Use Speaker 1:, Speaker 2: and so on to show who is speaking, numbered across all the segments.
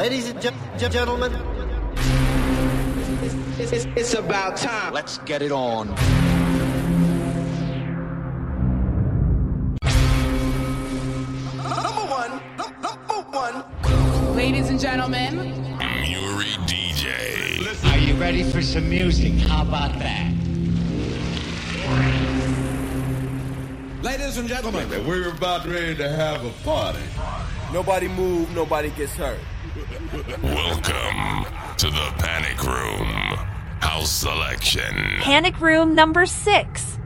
Speaker 1: Ladies and gentlemen,
Speaker 2: it's, it's, it's about time.
Speaker 3: Let's get it on.
Speaker 2: Number one, number one.
Speaker 4: Ladies and gentlemen,
Speaker 5: Muri DJ.
Speaker 6: Are you ready for some music? How about that?
Speaker 7: Ladies and gentlemen, we're about ready to have a party.
Speaker 8: Nobody move, nobody gets hurt.
Speaker 5: Welcome to the Panic Room. House selection.
Speaker 9: Panic Room number six.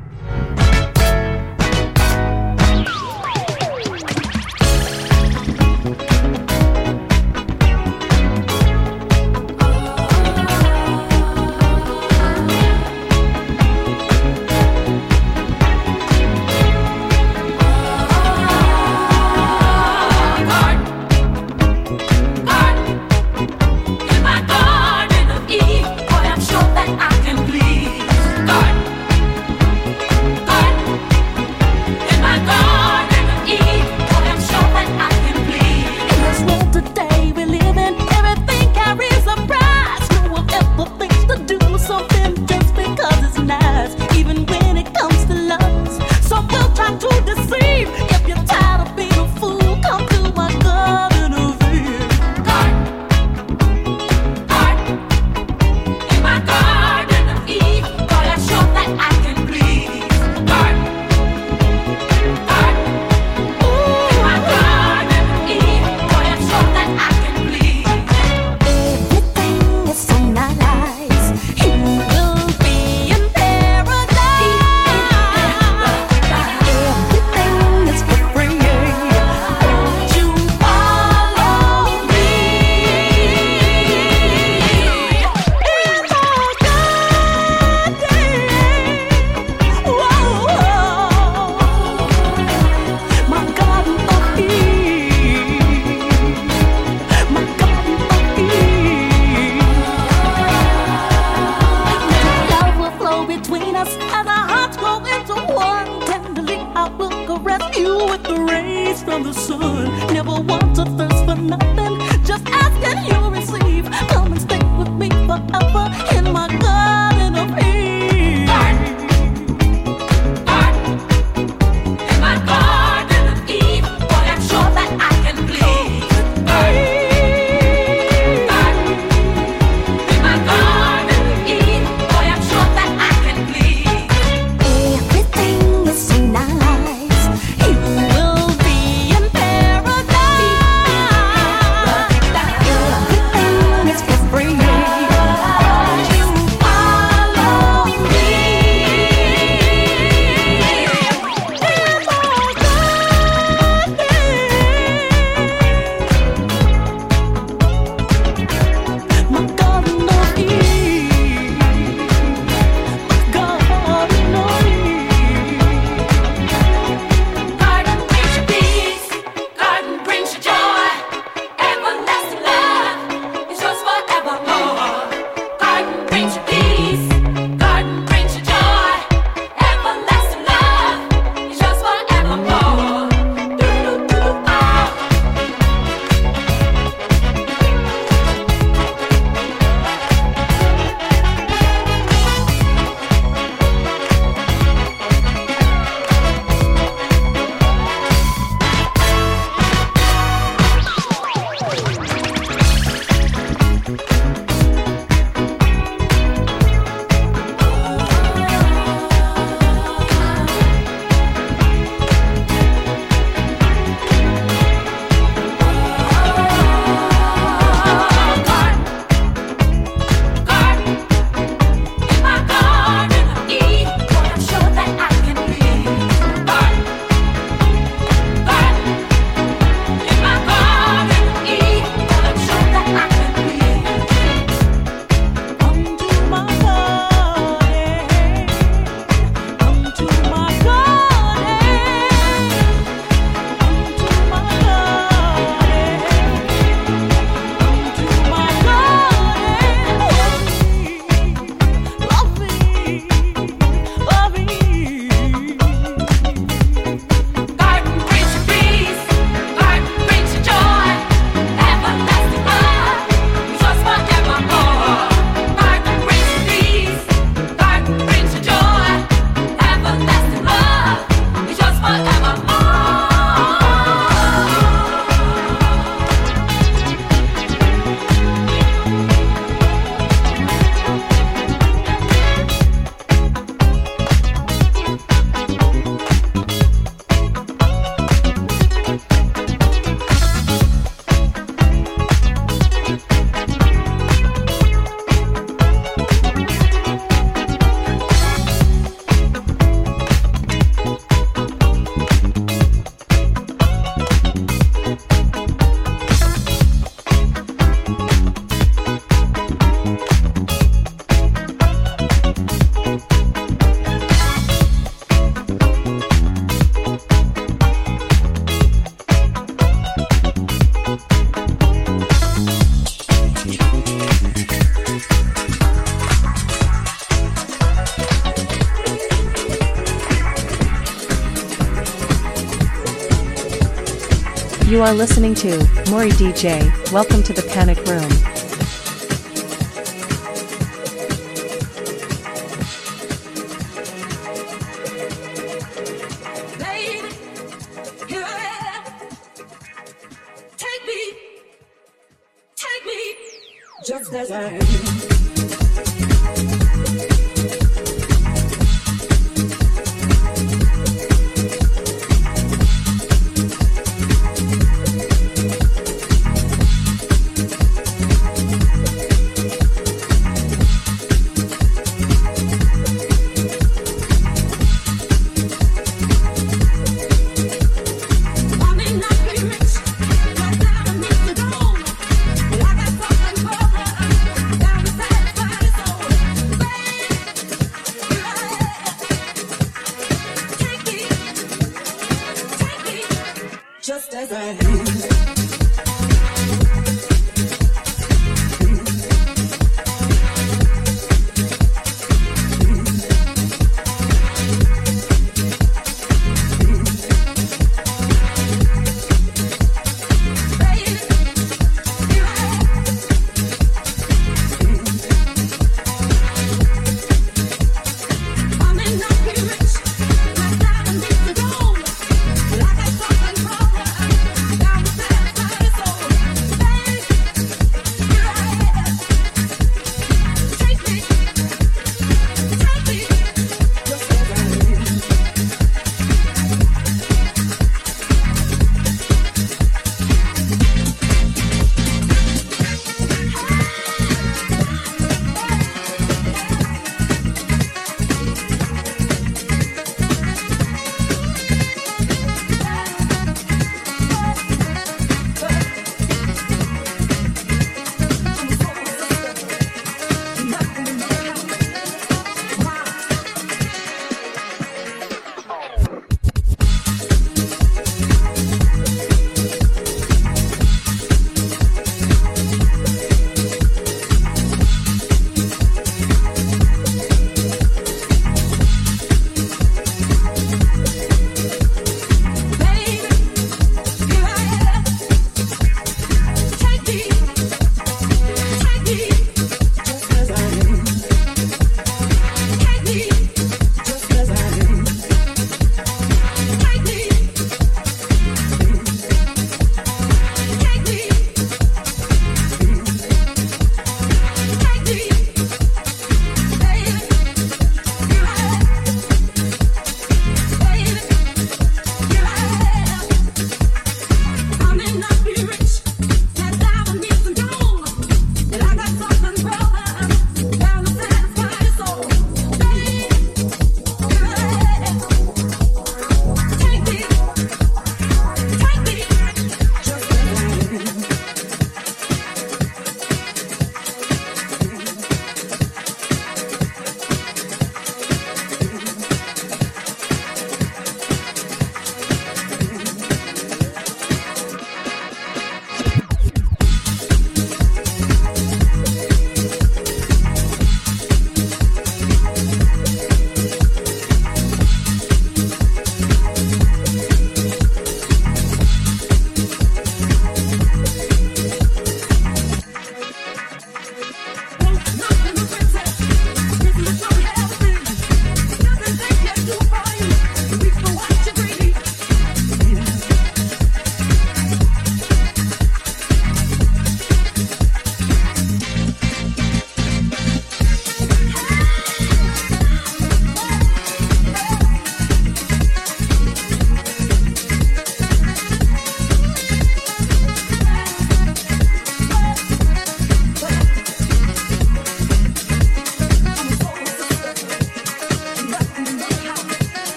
Speaker 1: are listening to Muri DJ, welcome to the Panic Room.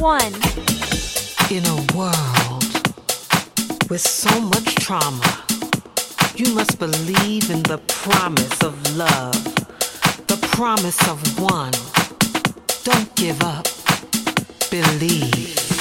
Speaker 9: One.
Speaker 3: In a world with so much trauma, you must believe in the promise of love, the promise of one. Don't give up. Believe.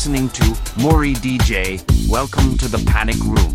Speaker 4: Listening to Muri DJ. Welcome to the Panic Room.